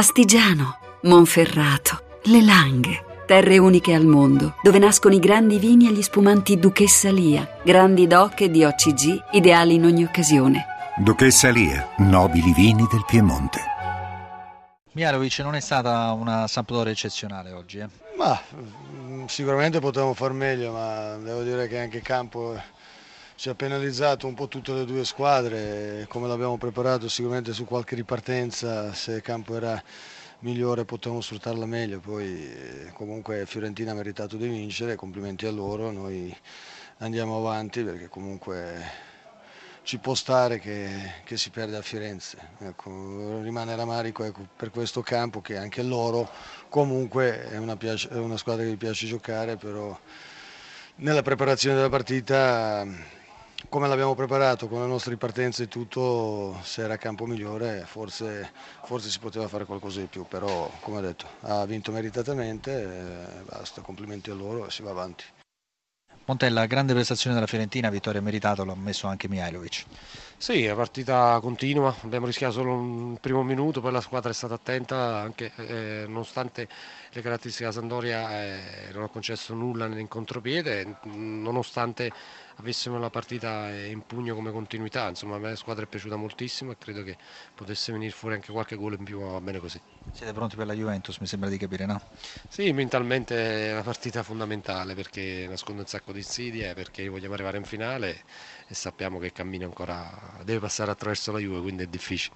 Astigiano, Monferrato, Le Langhe. Terre uniche al mondo, dove nascono i grandi vini e gli spumanti Duchessa Lia, grandi doc e di OCG, ideali in ogni occasione. Duchessa Lia, nobili vini del Piemonte. Mialovic non è stata una Sampdoria eccezionale oggi, eh? Ma mm, sicuramente potevamo far meglio, ma devo dire che anche il campo ci ha penalizzato un po' tutte le due squadre, come l'abbiamo preparato sicuramente su qualche ripartenza, se il campo era migliore potevamo sfruttarla meglio, poi eh, comunque Fiorentina ha meritato di vincere, complimenti a loro, noi andiamo avanti perché comunque ci può stare che, che si perde a Firenze, ecco, rimane ramarico ecco, per questo campo che anche loro comunque è una, piace, è una squadra che gli piace giocare, però nella preparazione della partita come l'abbiamo preparato con le nostre ripartenze e tutto, se era campo migliore forse, forse, si poteva fare qualcosa di più, però come ho detto ha vinto meritatamente, basta, complimenti a loro e si va avanti. Montella, grande prestazione della Fiorentina, vittoria meritata, l'ha ammesso anche Mihailovic. Sì, la partita continua, abbiamo rischiato solo un primo minuto, poi la squadra è stata attenta, anche eh, nonostante le caratteristiche della Sandoria eh, non ha concesso nulla nell'incontropiede, nonostante avessimo la partita in pugno come continuità, insomma a me la squadra è piaciuta moltissimo e credo che potesse venire fuori anche qualche gol in più, ma va bene così. Siete pronti per la Juventus, mi sembra di capire, no? Sì, mentalmente è una partita fondamentale perché nasconde un sacco di insidie, perché vogliamo arrivare in finale e sappiamo che il cammino ancora deve passare attraverso la Juve, quindi è difficile.